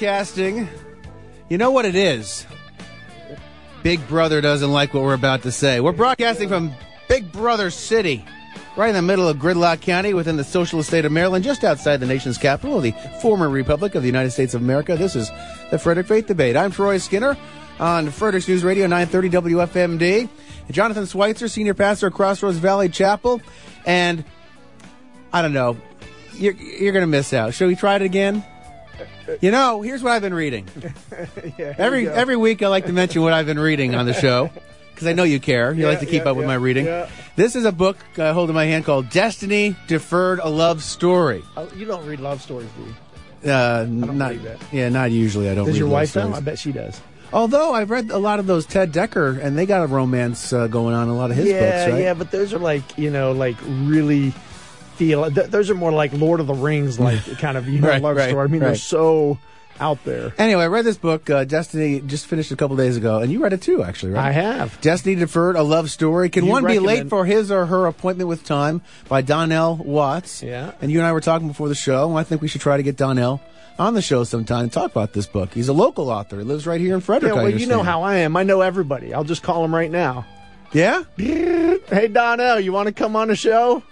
Broadcasting. You know what it is? Big Brother doesn't like what we're about to say. We're broadcasting from Big Brother City, right in the middle of Gridlock County within the socialist state of Maryland, just outside the nation's capital, of the former Republic of the United States of America. This is the Frederick Faith Debate. I'm Troy Skinner on Frederick's News Radio 930 WFMD. Jonathan Schweitzer, senior pastor at Crossroads Valley Chapel. And I don't know, you're, you're going to miss out. Shall we try it again? You know, here's what I've been reading. Yeah, Every here you go. every week, I like to mention what I've been reading on the show because I know you care. You Yeah, like to keep yeah, up with my reading. This is a book I hold in my hand called "Destiny Deferred: A Love Story." Oh, you don't read love stories, do you? Uh, not yeah, not usually. I don't. Does read your wife know? I bet she does. Although I've read a lot of those Ted Dekker, and they got a romance uh, going on in a lot of his yeah, books, right? yeah, but those are like you know, like really feel. Th- those are more like Lord of the Rings, like kind of you know Right, love right, story. I mean, they're so out there. Anyway, I read this book, uh, Destiny, just finished a couple days ago, and you read it too, actually, right? I have. Destiny Deferred, a love story. Can You one be late for his or her appointment with time by Donnell Watts? Yeah. And you and I were talking before the show, and I think we should try to get Donnell on the show sometime and talk about this book. He's a local author. He lives right here in Frederick. Yeah, well, you know how I am. I know everybody. I'll just call him right now. Yeah? Hey, Donnell, you want to come on the show?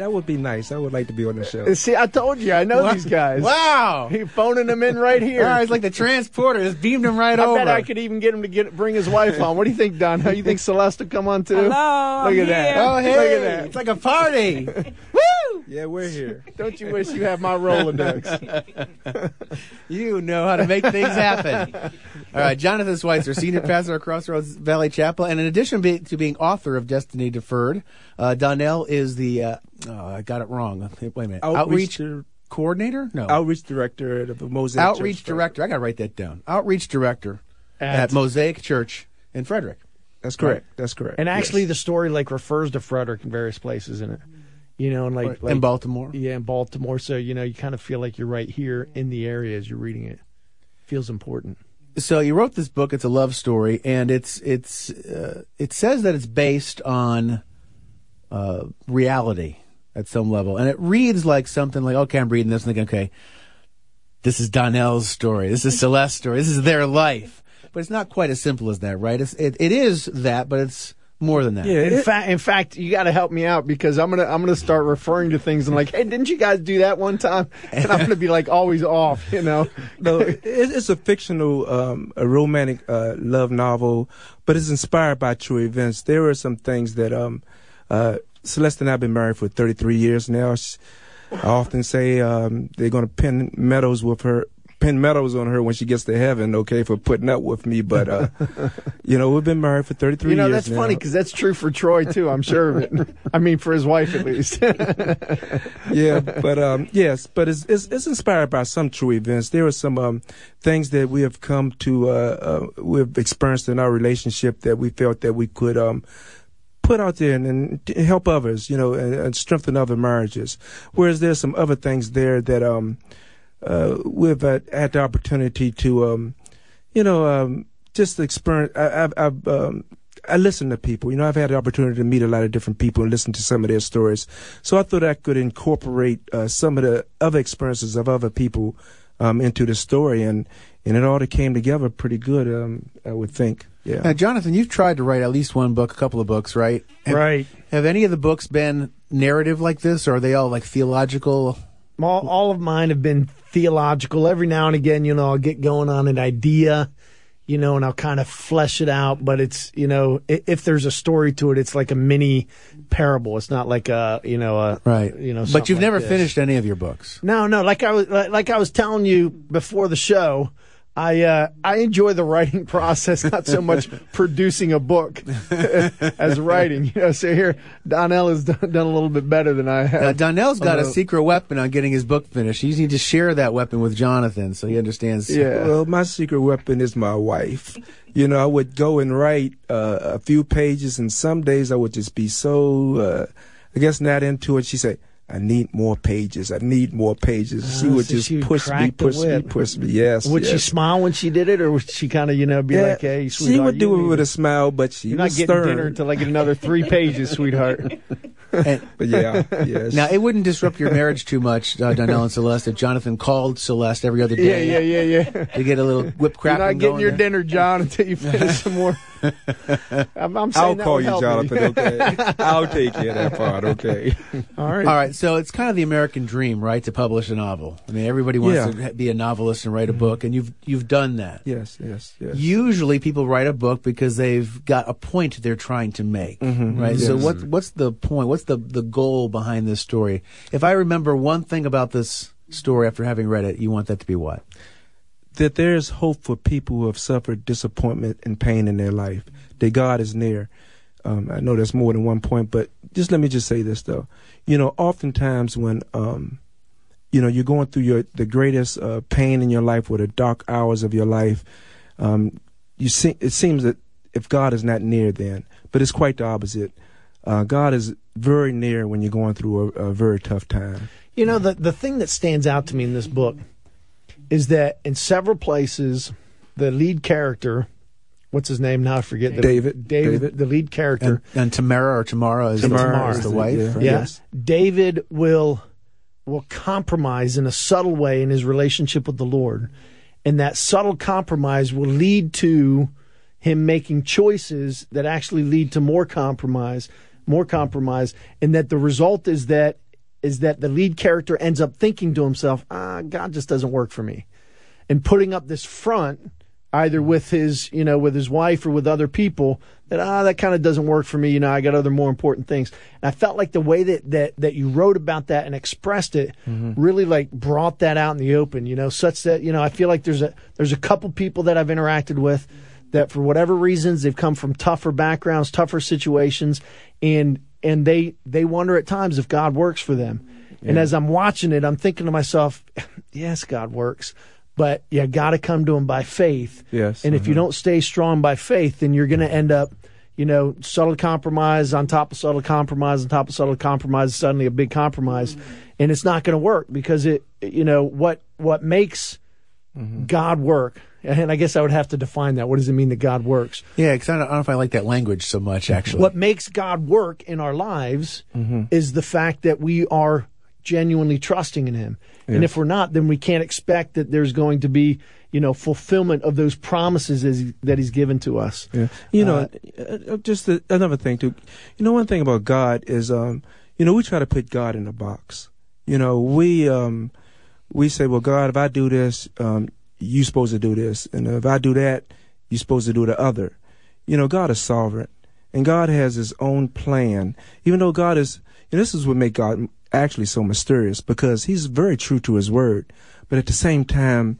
That would be nice. I would like to be on the show. See, I told you, I know these guys. Wow. He phoning them in right here. All right, it's like the transporter just beamed him right I over. bet I could even get him to get bring his wife on. What do you think, Don? How you think Celeste will come on too? Hello, Look I'm at that. Oh, hey. Look at that. It's like a party. Woo! Yeah, we're here. Don't you wish you had my Rolodex? You know how to make things happen. All right, Jonathan Schweitzer, senior pastor at Crossroads Valley Chapel, and in addition to being author of Destiny Deferred, uh, Donnell is the uh, oh, I got it wrong. Wait a minute, outreach, Outreach, coordinator? No, outreach director at the Mosaic Church. outreach Church. director. I got to write that down. Outreach director at, At- Mosaic Church in Frederick. That's correct. That's correct. And actually, Yes. the story like refers to Frederick in various places in it. You know, and like, like in Baltimore. Yeah, in Baltimore. So you know, you kind of feel like you're right here in the area as you're reading it. Feels important. So you wrote this book. It's a love story, and it's it's uh, it says that it's based on uh, reality at some level, and it reads like something like, okay, I'm reading this and thinking, okay, this is Donnell's story, this is Celeste's story, this is their life, but it's not quite as simple as that, right? It's it, it is that, but it's more than that. Yeah, In fact, in fact, you got to help me out because I'm gonna I'm gonna start referring to things and like, hey, didn't you guys do that one time? And I'm gonna be like always off, you know. no, it, it's a fictional, um, a romantic uh, love novel, but it's inspired by true events. There are some things that um, uh, Celeste and I have been married for 33 years now. I often say um, they're going to pin medals with her, pin medals on her when she gets to heaven. Okay, for putting up with me, but uh, you know we've been married for 33 years. You know, years. that's now. funny because that's true for Troy too. I'm sure of it. I mean, for his wife at least. yeah, but um, yes, but it's, it's it's inspired by some true events. There are some um, things that we have come to uh, uh, we've experienced in our relationship that we felt that we could um, put out there and, and help others, you know, and, and strengthen other marriages. Whereas there's some other things there that um, uh, we've had, had the opportunity to, um, you know, um, just experience. I, I've, I've um, I listen to people. You know, I've had the opportunity to meet a lot of different people and listen to some of their stories. So I thought I could incorporate uh, some of the other experiences of other people um, into the story, and and it all came together pretty good. Um, I would think. Yeah. Now, Jonathan, you've tried to write at least one book, a couple of books, right? Have, right. Have any of the books been narrative like this, or are they all like theological? All, all of mine have been theological. Every now and again, you know, I'll get going on an idea, you know, and I'll kind of flesh it out. But it's, you know, if, if there's a story to it, it's like a mini parable. It's not like a, you know, a Right. You know, but you've like never this. finished any of your books. No, no. Like I was, like like I was telling you before the show, I uh, I enjoy the writing process, not so much producing a book as writing. You know, so here Donnell has done, done a little bit better than I have. Now, Donnell's got a secret weapon on getting his book finished. He needs to share that weapon with Jonathan so he understands. Yeah. Well, my secret weapon is my wife. You know, I would go and write uh, a few pages, and some days I would just be so, uh, I guess, not into it. She said, I need more pages. I need more pages. she Oh, would so just she would push me, crack push me, whip. push me. Yes. Would she smile when she did it, or would she kind of, you know, be Yeah, like, "Hey, sweetheart"? she would do it with a smile, but she You're not was getting stern. dinner until I get another three pages, sweetheart." And But yeah, yes. now it wouldn't disrupt your marriage too much, uh, Donnell and Celeste, if Jonathan called Celeste every other day yeah, yeah, yeah. Yeah. To get a little whip You're crap. not getting your there. dinner, John, until you finish some more. I'm, I'm saying I'll that call you, help me. Jonathan. Okay, I'll take care of that part. Okay. All right. All right, so it's kind of the American dream, right, to publish a novel. I mean, everybody wants Yeah. to be a novelist and write a book, and you've you've done that. Yes, yes, yes. Usually, people write a book because they've got a point they're trying to make, mm-hmm, mm-hmm. right? So, what what's the point? What's the the goal behind this story? If I remember one thing about this story after having read it, you want that to be what? That there's hope for people who have suffered disappointment and pain in their life. That God is near. Um, I know that's more than one point, but just let me just say this though. You know, oftentimes when um, you know you're going through your the greatest uh, pain in your life or the dark hours of your life, um, you see, it seems that if God is not near, then, but it's quite the opposite. Uh, God is very near when you're going through a, a very tough time. You know, the, the thing that stands out to me in this book is that in several places, the lead character, what's his name now? I forget. The, David. David. David. The lead character. And, and Tamara or Tamara is, Tamara is is the wife. yeah. right? yeah. Yes. David will will compromise in a subtle way in his relationship with the Lord. And that subtle compromise will lead to him making choices that actually lead to more compromise, more compromise, and that the result is that is that the lead character ends up thinking to himself, ah, God just doesn't work for me. And putting up this front, either with his, you know, with his wife or with other people, that ah, that kind of doesn't work for me. You know, I got other more important things. And I felt like the way that that that you wrote about that and expressed it really like brought that out in the open. You know, such that you know, I feel like there's a there's a couple people that I've interacted with that for whatever reasons they've come from tougher backgrounds, tougher situations, and and they they wonder at times if God works for them. And as I'm watching it, I'm thinking to myself, yes, God works, but you got to come to Him by faith. Yes, And if you mm-hmm. don't stay strong by faith, then you're going to end up, you know, subtle compromise on top of subtle compromise on top of subtle compromise, suddenly a big compromise, and it's not going to work because it, you know, what what makes mm-hmm. God work. And I guess I would have to define that. What does it mean that God works? Yeah, because I, don't- I don't know if I like that language so much, actually. What makes God work in our lives Mm-hmm. is the fact that we are genuinely trusting in Him. And if we're not, then we can't expect that there's going to be, you know, fulfillment of those promises as that He's given to us. Yeah. You know, uh, uh, just a, another thing too. You know, one thing about God is, um, you know, we try to put God in a box. You know, we um, we say, well, God, if I do this, um, you supposed to do this, and if I do that, you're supposed to do the other. You know, God is sovereign, and God has His own plan. Even though God is, and this is what makes God actually so mysterious because He's very true to His word, but at the same time,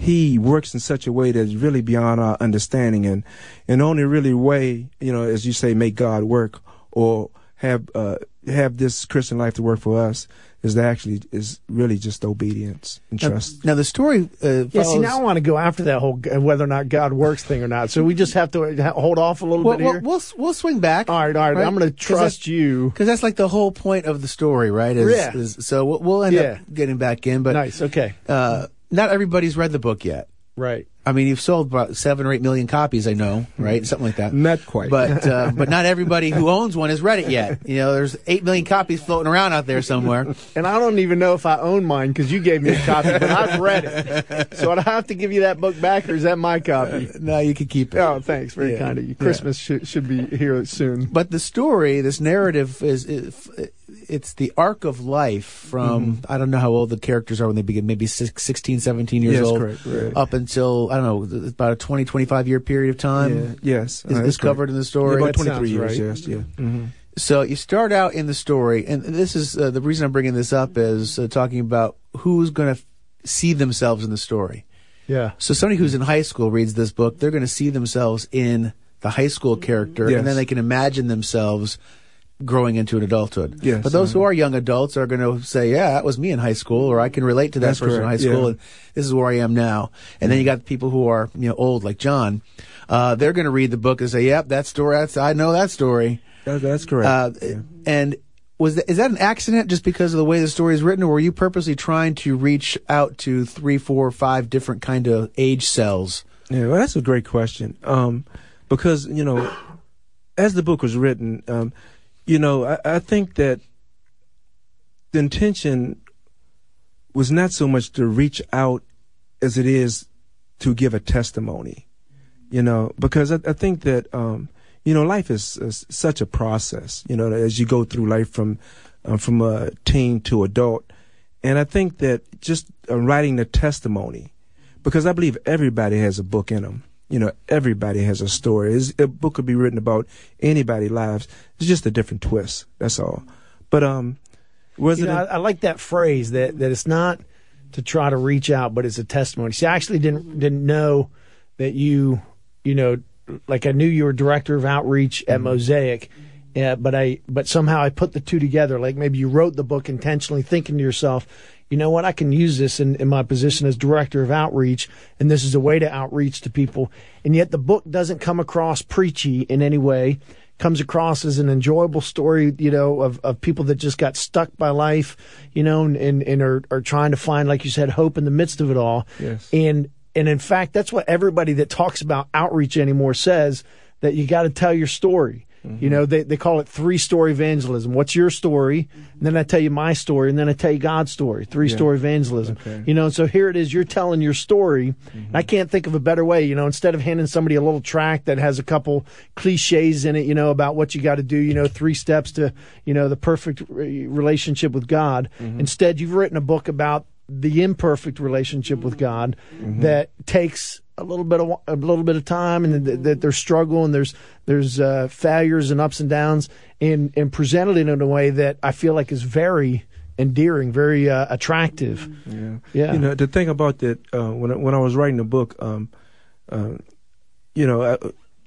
he works in such a way that's really beyond our understanding and and only really way you know as you say make god work or have uh have this christian life to work for us is that actually is really just obedience and trust now, the story uh, Yeah, see, now I want to go after that whole whether or not God works thing or not. So we just have to hold off a little Well, bit we'll, here. we'll we'll swing back. all right, all right. I'm going to trust you. because that's like the whole point of the story, right? Is, Yeah. is- so we'll, we'll end Yeah. up getting back in, but Nice. Okay. uh, not everybody's read the book yet. Right. I mean, you've sold about seven or eight million copies, I know, right? Something like that. not quite But uh, but not everybody who owns one has read it yet. You know, there's eight million copies floating around out there somewhere. And I don't even know if I own mine because you gave me a copy, but I've read it. So I have to give you that book back, or is that my copy? no, you can keep it. Oh, thanks. Very Yeah. kind of you. Christmas should, should be here soon. But the story, this narrative, is, is it's the arc of life from Mm-hmm. I don't know how old the characters are when they begin, maybe six, 16, 17 years Yes, old, correct, right. up until I don't know about a 20, 25 year period of time. yeah, yes Is, uh, is that's correct. covered in the story. about 23 years right. yes yeah hmm So you start out in the story, and this is uh, the reason I'm bringing this up is uh, talking about who's going to f- see themselves in the story. Yeah. So somebody who's in high school reads this book, they're going to see themselves in the high school character, Yes. and then they can imagine themselves growing into an adulthood. Yes, But those who uh-huh. are young adults are going to say, "Yeah, that was me in high school," or "I can relate to that person in high school, yeah. and this is where I am now." And then you got people who are you know old, like John. Uh, they're going to read the book and say, "Yep, that story. That's I know that story." that, that's correct Uh, Yeah. And was that, is that an accident just because of the way the story is written, or were you purposely trying to reach out to three, four, five different kind of age cells? Yeah, well, that's a great question. Um, because you know, as the book was written, um, you know, I, I think that the intention was not so much to reach out as it is to give a testimony, you know, because I, I think that, um, you know, life is, is, such a process, you know, as you go through life from, uh, from a teen to adult. And I think that just uh, writing the testimony, because I believe everybody has a book in them. You know, everybody has a story. It's, a book could be written about anybody's lives. It's just a different twist. That's all. But um, was you know, I like that phrase that that it's not to try to reach out, but it's a testimony. See, I actually didn't didn't know that you, you know, like I knew you were director of outreach at mm-hmm. Mosaic, yeah, but I but somehow I put the two together. Like maybe you wrote the book intentionally, thinking to yourself, you know what, I can use this in, in my position as director of outreach, and this is a way to outreach to people. And yet the book doesn't come across preachy in any way comes across as an enjoyable story, you know, of, of people that just got stuck by life, you know, and, and, and are, are trying to find, like you said, hope in the midst of it all. Yes. And, and in fact, that's what everybody that talks about outreach anymore says that you got to tell your story. Mm-hmm. You know, they, they call it three story evangelism. What's your story? And then I tell you my story, and then I tell you God's story. Three yeah. story evangelism. Okay. You know, and so here it is. You're telling your story. Mm-hmm. I can't think of a better way. You know, instead of handing somebody a little track that has a couple cliches in it, you know, about what you got to do. You know, three steps to you know the perfect relationship with God. Mm-hmm. Instead, you've written a book about the imperfect relationship with God mm-hmm. that takes a little bit of a little bit of time, and that, that there's struggle and there's there's uh, failures and ups and downs, and and presented it in a way that I feel like is very endearing, very uh, attractive. Yeah, yeah. You know, the thing about that uh, when I, when I was writing the book, um, uh, you know, I,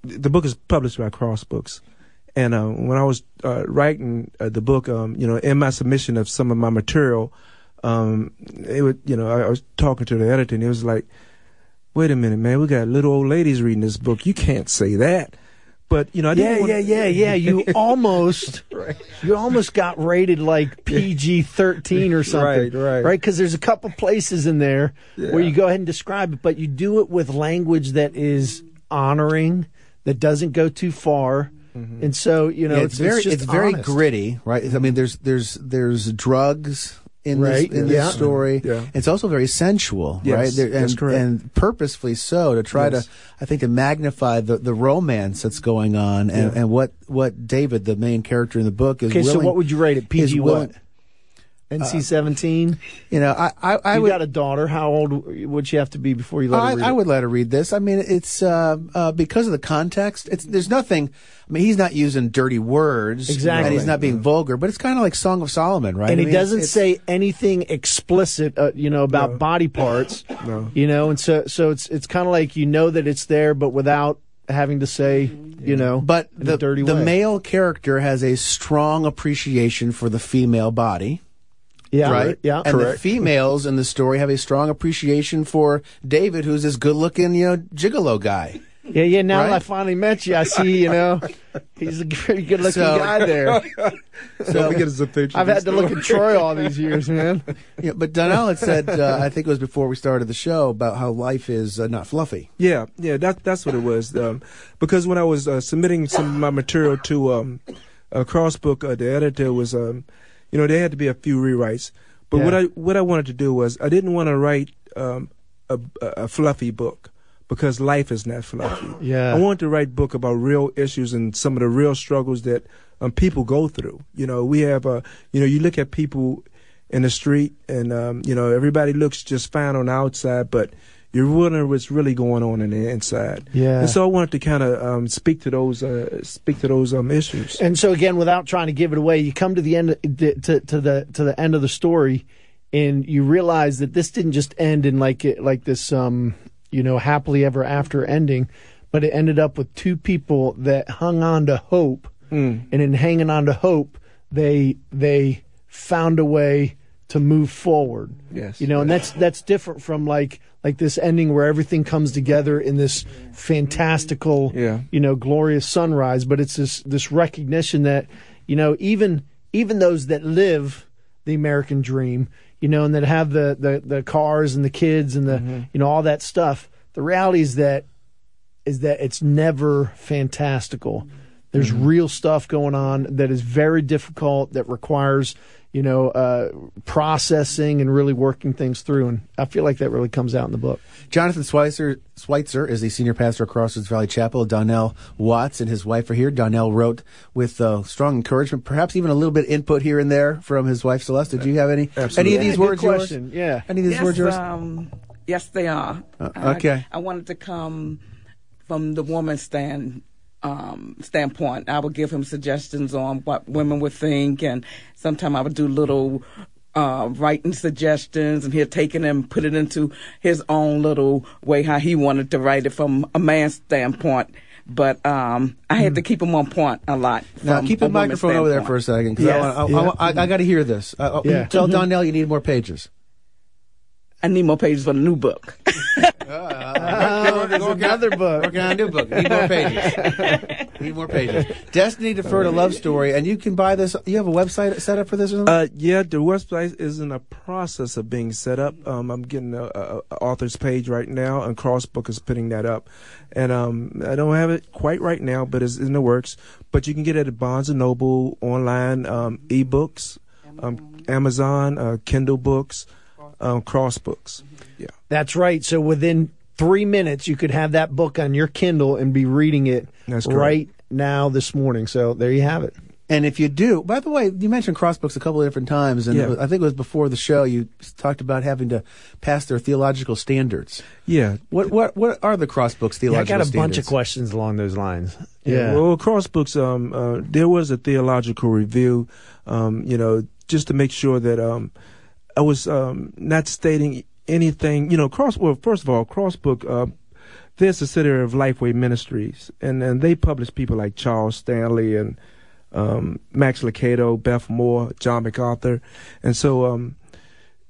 the book is published by Cross Books. And uh, when I was uh, writing the book, um, you know, in my submission of some of my material, um, it would, you know, I, I was talking to the editor, and it was like, wait a minute, man, we got little old ladies reading this book. You can't say that. But you know, I yeah, yeah, wanna... yeah, yeah. You almost, right. you almost got rated like PG thirteen or something, right? Right, right. Because there's a couple places in there yeah. where you go ahead and describe it, but you do it with language that is honoring, that doesn't go too far. Mm-hmm. And so, you know, yeah, it's, it's, very, it's, it's very gritty, right? I mean, there's, there's, there's drugs, in right. this in yeah. this story. Yeah. It's also very sensual, yes, right? There, and, that's correct. and purposefully so to try yes. to, I think, to magnify the, the romance that's going on and, yeah. and what what David, the main character in the book, is. Okay, willing, so what would you rate it? PG what? NC seventeen. You know, I I, I you would, got a daughter. How old would she have to be before you let I, her read I it? would let her read this. I mean, it's uh, uh, because of the context. It's there's nothing. I mean, he's not using dirty words. Exactly. And he's not being vulgar, but it's kind of like Song of Solomon, right? And I he mean, doesn't it's, say anything explicit, uh, you know, about no. body parts. no. You know, and so so it's it's kind of like you know that it's there, but without having to say, you know, but the dirty the male character has a strong appreciation for the female body. Yeah. Right? Yeah. And correct. the females in the story have a strong appreciation for David, who's this good looking, you know, gigolo guy. Yeah, yeah. Now right? I finally met you, I see. You know, he's a pretty good-looking So- guy there. So we get his a picture. I've had to look at Troy all these years, man. Yeah, but Donnell had said, uh, I think it was before we started the show, about how life is uh, not fluffy. Yeah, yeah, that that's what it was. Um, because when I was uh, submitting some of my material to um, uh, Crossbook, uh, the editor was, um, you know, there had to be a few rewrites. But Yeah. what I what I wanted to do was I didn't want to write um, a, a fluffy book because life is not fluffy. Yeah. I wanted to write a book about real issues and some of the real struggles that um, people go through. You know, we have a, you know, you look at people in the street and, um, you know, everybody looks just fine on the outside, but you're wondering what's really going on in the inside. Yeah. And so I wanted to kind of um, speak to those, uh, speak to those um, issues. And so again, without trying to give it away, you come to the end to to the to the end of the story, and you realize that this didn't just end in like like this um you know happily ever after ending, but it ended up with two people that hung on to hope, Mm. and in hanging on to hope, they they found a way to move forward. Yes. You know, and that's that's different from like like this ending where everything comes together in this fantastical, Yeah. you know, glorious sunrise. But it's this this recognition that you know even even those that live the American dream, you know, and that have the the, the cars and the kids and the mm-hmm. you know all that stuff. The reality is that is that it's never fantastical. There's real stuff going on that is very difficult that requires, you know, uh, processing and really working things through. And I feel like that really comes out in the book. Jonathan Schweitzer, Schweitzer is the senior pastor of Crossroads Valley Chapel. Donnell Watts and his wife are here. Donnell wrote with uh, strong encouragement, perhaps even a little bit input here and there from his wife Celeste. Did you have any Absolutely. any of these Yeah, good words yours? question. Yeah. Any of these yes, words yours? Um, yes, they are. Uh, I- okay. I, wanted to come from the woman's stand um, standpoint. I would give him suggestions on what women would think, and sometimes I would do little uh, writing suggestions, and he'd take it and put it into his own little way how he wanted to write it from a man's standpoint. But um, I had to keep him on point a lot. Now keep the woman's microphone over there for a second because Yes, I, I, yeah. I, want- I, I got to hear this. Uh, uh, Yeah. Tell Mhm. Donnell you need more pages. I need more pages for the new book. Oh, there's another book. Working on a new book. Need more pages. need more pages. Destiny Deferred, a love story, and you can buy this. You have a website set up for this? Or something? Uh, yeah, the website is in a process of being set up. Um, I'm getting a, a, a author's page right now, and Crossbook is putting that up. And um, I don't have it quite right now, but it's in the works. But you can get it at Barnes and Noble online, um, ebooks, um, Amazon, uh, Kindle books, um, Crossbooks. Yeah. That's right. So within three minutes, you could have that book on your Kindle and be reading it That's right now this morning. So there you have it. And if you do, by the way, you mentioned Crossbooks a couple of different times, and Yeah. was- I think it was before the show. You talked about having to pass their theological standards. Yeah. What what what are the Crossbooks theological? Yeah, I got a standards? bunch of questions along those lines. Yeah. Well, Crossbooks, um, uh, there was a theological review, um, you know, just to make sure that um, I was um, not stating anything. You know, Cross. Well, first of all, Crossbook. Uh, they're a subsidiary of Lifeway Ministries, and and they publish people like Charles Stanley and um, Max Lucado, Beth Moore, John MacArthur, and so um,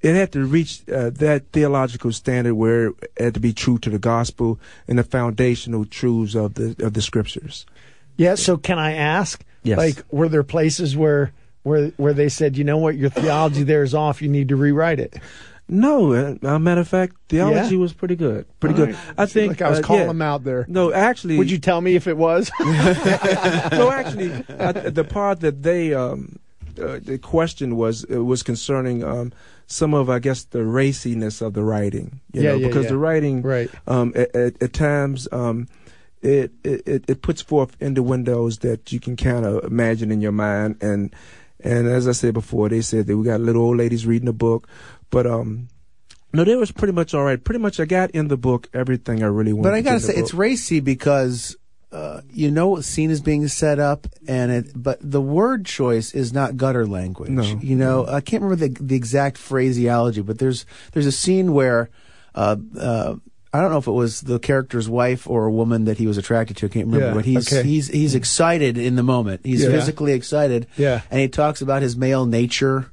it had to reach uh, that theological standard where it had to be true to the gospel and the foundational truths of the of the scriptures. Yeah. So can I ask? Yes. Like, were there places where where where they said, you know what, your theology there is off. You need to rewrite it. No, uh, matter of fact, theology Yeah? was pretty good. Pretty All good. right. I think like I was uh, calling yeah. them out there. No, actually, Would you tell me if it was? no, actually, uh, the part that they um, uh, the question was uh, was concerning um, some of, I guess, the raciness of the writing. You Yeah, know, yeah, because yeah. the writing, Right. um, at, at, at times. Um, it, it it- it puts forth innuendos that you can kind of imagine in your mind, and and as I said before, they said that we got little old ladies reading a book, but um, no, they was pretty much all right. Pretty much, I got in the book everything I really wanted. But I gotta say, it's racy because uh, you know what scene is being set up, and it. But the word choice is not gutter language. No. You know, I can't remember the the exact phraseology, but there's there's a scene where. Uh, uh, I don't know if it was the character's wife or a woman that he was attracted to. I can't remember, Yeah, but he's okay. he's he's excited in the moment. He's Yeah. physically excited. Yeah. and he talks about his male nature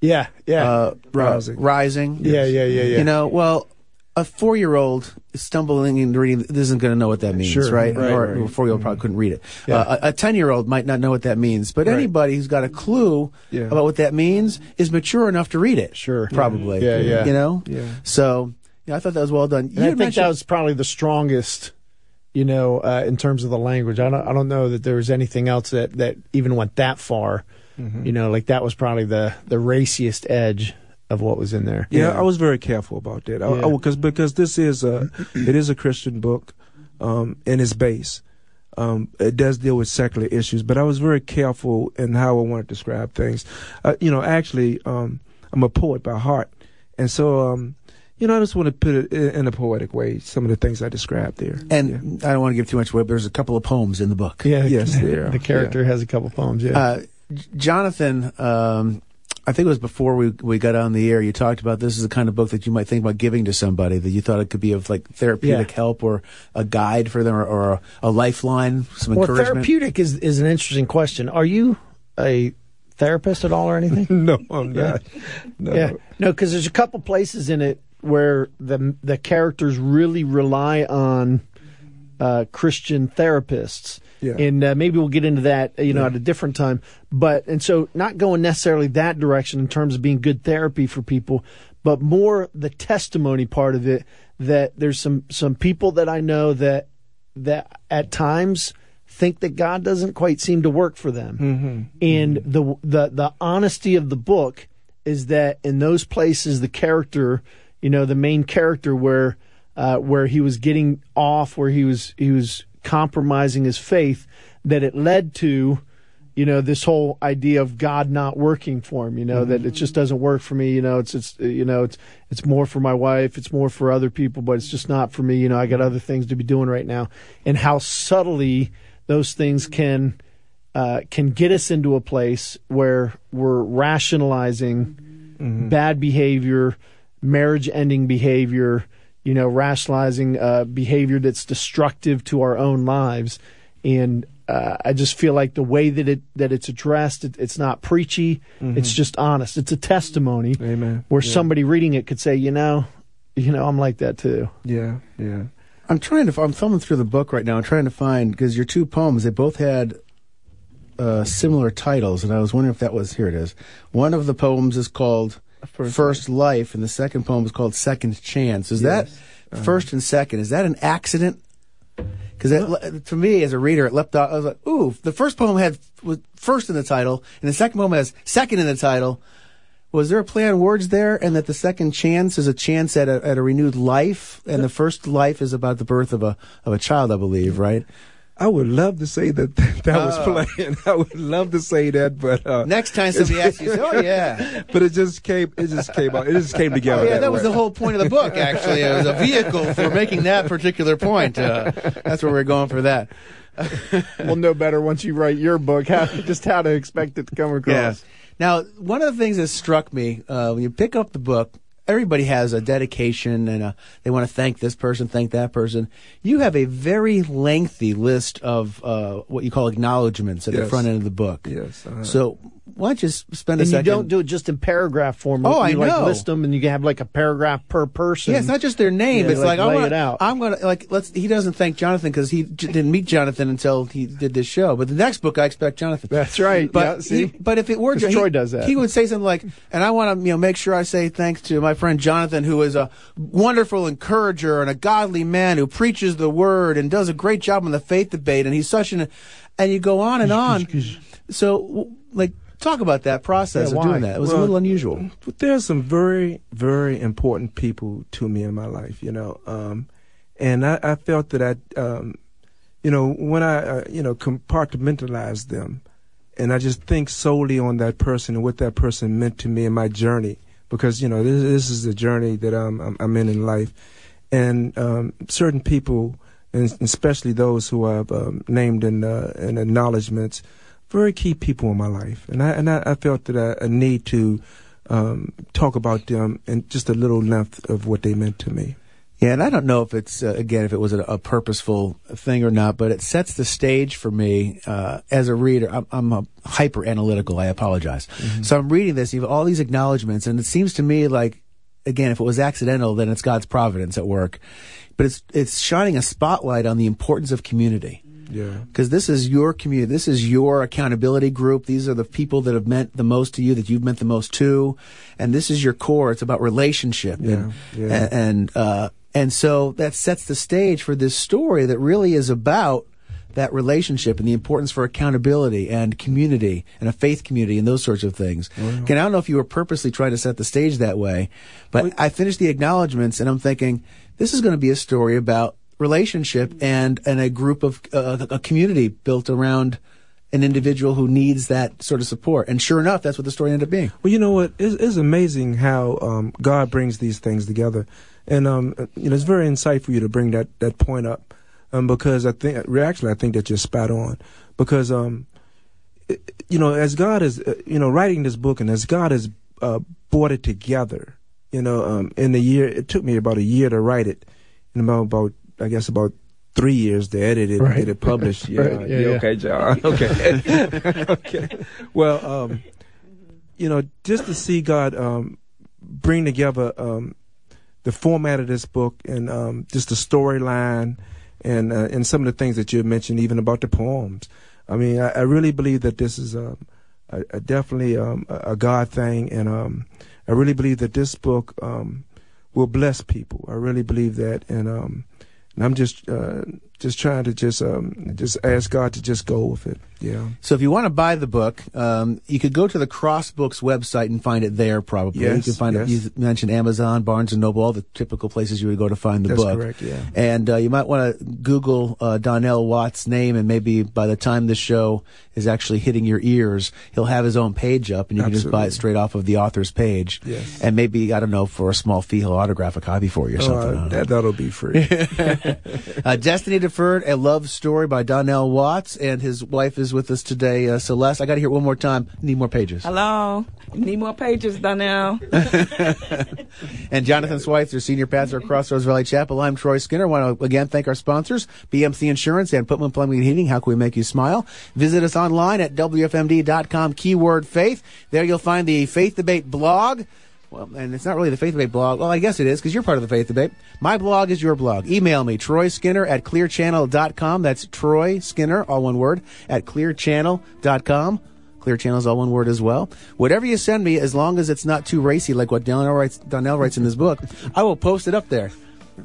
yeah. Yeah. uh, Rising. uh, rising. yeah. Yeah. Yeah. Yeah. You know, well, a four year old stumbling into reading isn't going to know what that means, Sure, right? right, or right. Mm-hmm. a four year old probably couldn't read it. Yeah. Uh, a ten year old might not know what that means, but Right. anybody who's got a clue Yeah. about what that means is mature enough to read it. Sure. Probably. Yeah, yeah. You know? Yeah. So, yeah, I thought that was well done. And You I think that was probably the strongest, you know, uh, in terms of the language. I don't, I don't know that there was anything else that, that even went that far. Mm-hmm. You know, like that was probably the the raciest edge of what was in there. Yeah, I was very careful about that. I, Yeah. I- because because this is a it is a Christian book, um, in its base. Um, it does deal with secular issues, but I was very careful in how I want to describe things. Uh, you know, actually, um, I'm a poet by heart, and so um, you know, I just want to put it in, in a poetic way. Some of the things I described there. and I don't want to give too much away, but there's a couple of poems in the book. Yeah. Yes, there. The character has a couple poems. Yeah. Uh, J- Jonathan, um, I think it was before we we got on the air. You talked about this is the kind of book that you might think about giving to somebody that you thought it could be of like therapeutic Yeah. help or a guide for them or, or a, a lifeline, some well, encouragement. therapeutic is is an interesting question. Are you a therapist at all or anything? no, I'm not. No. Yeah, no, because there's a couple places in it where the the characters really rely on uh, Christian therapists, Yeah. and uh, maybe we'll get into that, you know, at a different time. But and so not going necessarily that direction in terms of being good therapy for people, but more the testimony part of it. That there's some some people that I know that that at times think that God doesn't quite seem to work for them. Mm-hmm. And the the the honesty of the book is that in those places the character, you know, the main character where uh, where he was getting off, where he was he was compromising his faith, that it led to you know this whole idea of God not working for him. You know that it just doesn't work for me. You know it's it's you know it's it's more for my wife. It's more for other people, but it's just not for me. You know I got other things to be doing right now. And how subtly those things can uh, can get us into a place where we're rationalizing bad behavior, marriage-ending behavior. You know, rationalizing uh, behavior that's destructive to our own lives, and uh, I just feel like the way that it that it's addressed, it, it's not preachy. It's just honest. It's a testimony Amen. where Yeah. somebody reading it could say, you know, you know, I'm like that too. Yeah, yeah. I'm trying to. I'm thumbing through the book right now. I'm trying to find because your two poems they both had uh, similar titles, and I was wondering if that was here. It is. One of the poems is called First First, Life, and the second poem is called Second Chance. Is Yes. that first and second? Is that an accident? Because to me, as a reader, it leapt out. I was like, "Ooh!" The first poem had was first in the title, and the second poem has second in the title. Was there a play on words there, and that the second chance is a chance at a at a renewed life, and the first life is about the birth of a of a child, I believe, right? I would love to say that that was Oh. playing. I would love to say that, but uh, Next time somebody asks you, "Oh yeah, but it just came. It just came out. It just came together. oh, yeah," that was the whole point of the book. Actually, it was a vehicle for making that particular point. Uh, that's where we're going for that. we'll know better once you write your book, how just how to expect it to come across. Yeah. Now, one of the things that struck me uh, when you pick up the book, everybody has a dedication and a, they want to thank this person, thank that person. You have a very lengthy list of uh, what you call acknowledgments at the front end of the book. Yes. uh, So why don't you s- spend a And you don't do it just in paragraph form. Oh, I you like know. list them, and you can have like a paragraph per person. Yeah, it's not just their name. Yeah, it's like, like, I lay wanna, it out. I'm gonna like let's. He doesn't thank Jonathan because he j- didn't meet Jonathan until he did this show. But the next book, I expect Jonathan. That's right. But yeah, see, he- but if it were he- Troy does that. he would say something like, "And I want to you know make sure I say thanks to my friend Jonathan, who is a wonderful encourager and a godly man who preaches the word and does a great job on the faith debate, and he's such an." And you go on and on. So, like, talk about that process Yeah, of doing that. It was a little unusual. But there's some very, very important people to me in my life, you know. Um, and I, I felt that I, um, you know, when I, uh, you know, compartmentalized them, and I just think solely on that person and what that person meant to me in my journey, because you know, this, this is the journey that I'm, I'm, I'm in in life, and um, certain people, and especially those who I've um, named in uh, in acknowledgments, very key people in my life, and I and I, I felt that I, I need to um, talk about them and just a little length of what they meant to me. Yeah, and I don't know if it's uh, again if it was a, a purposeful thing or not, but it sets the stage for me uh, as a reader. I'm, I'm a hyper analytical. I apologize. So I'm reading this, you have all these acknowledgments, and it seems to me like again, if it was accidental, then it's God's providence at work. But it's it's shining a spotlight on the importance of community Yeah. because this is your community. This is your accountability group. These are the people that have meant the most to you, that you've meant the most to, and this is your core. It's about relationship. And, Yeah, yeah. and and, uh, and so that sets the stage for this story that really is about that relationship and the importance for accountability and community and a faith community and those sorts of things. Again, I don't know if you were purposely trying to set the stage that way, but I finished the acknowledgments and I'm thinking this is going to be a story about relationship and and a group of uh, a community built around an individual who needs that sort of support. And sure enough, that's what the story ended up being. Well, you know what? It's, it's amazing how um, God brings these things together, and um, you know it's very insightful for you to bring that that point up, um, because I think actually I think that you're spot on, because um, it- you know as God is uh, you know writing this book and as God has uh, brought it together, you know um, in the year it took me about a year to write it, and about about I guess about three years to edit it Right. and get it published. Yeah, Right, yeah, you yeah. okay, John? Okay, okay. Well, um, you know, just to see God um, bring together um, the format of this book and um, just the storyline and uh, and some of the things that you mentioned, even about the poems. I mean, I, I really believe that this is um, a, a definitely um, a, a God thing, and um, I really believe that this book um, will bless people. I really believe that, and um, and I'm just uh, just trying to just um, just ask God to just go with it. Yeah. So if you want to buy the book, um, you could go to the Crossbooks website and find it there. Probably Yes, you can find yes. it. You mentioned Amazon, Barnes and Noble, all the typical places you would go to find the book. That's book. correct, yeah. And uh, you might want to Google uh, Donnell Watt's name, and maybe by the time the show is actually hitting your ears, he'll have his own page up, and you can just buy it straight off of the author's page. Yes. And maybe I don't know for a small fee, he'll autograph a copy for you or something. I Uh, that that'll be free. Uh, Destiny Deferred, a love story by Donnell Watts, and his wife is with us today, uh, Celeste. I got to hear it one more time. Need more pages. Hello. Need more pages, Donnell? And Jonathan Schweitzer, Senior Pastor at Crossroads Valley Chapel. I'm Troy Skinner. I want to again thank our sponsors, BMC Insurance and Putman Plumbing and Heating. How can we make you smile? Visit us online at WFMD.com, keyword faith. There you'll find the Faith Debate blog. Well, and it's not really the Faith Debate blog. Well, I guess it is because you're part of the Faith Debate. My blog is your blog. Email me, Troy Skinner at clearchannel.com. That's Troy Skinner, all one word, at clearchannel.com. Clear Channel is all one word as well. Whatever you send me, as long as it's not too racy, like what Donnell writes, Donnell writes in this book, I will post it up there.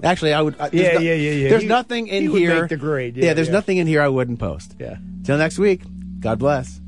Actually, I would. Uh, I, Yeah, no- yeah, yeah, yeah. There's He- nothing in he here. make the grade. Yeah, Yeah, there's yeah. nothing in here I wouldn't post. Yeah. Till next week. God bless.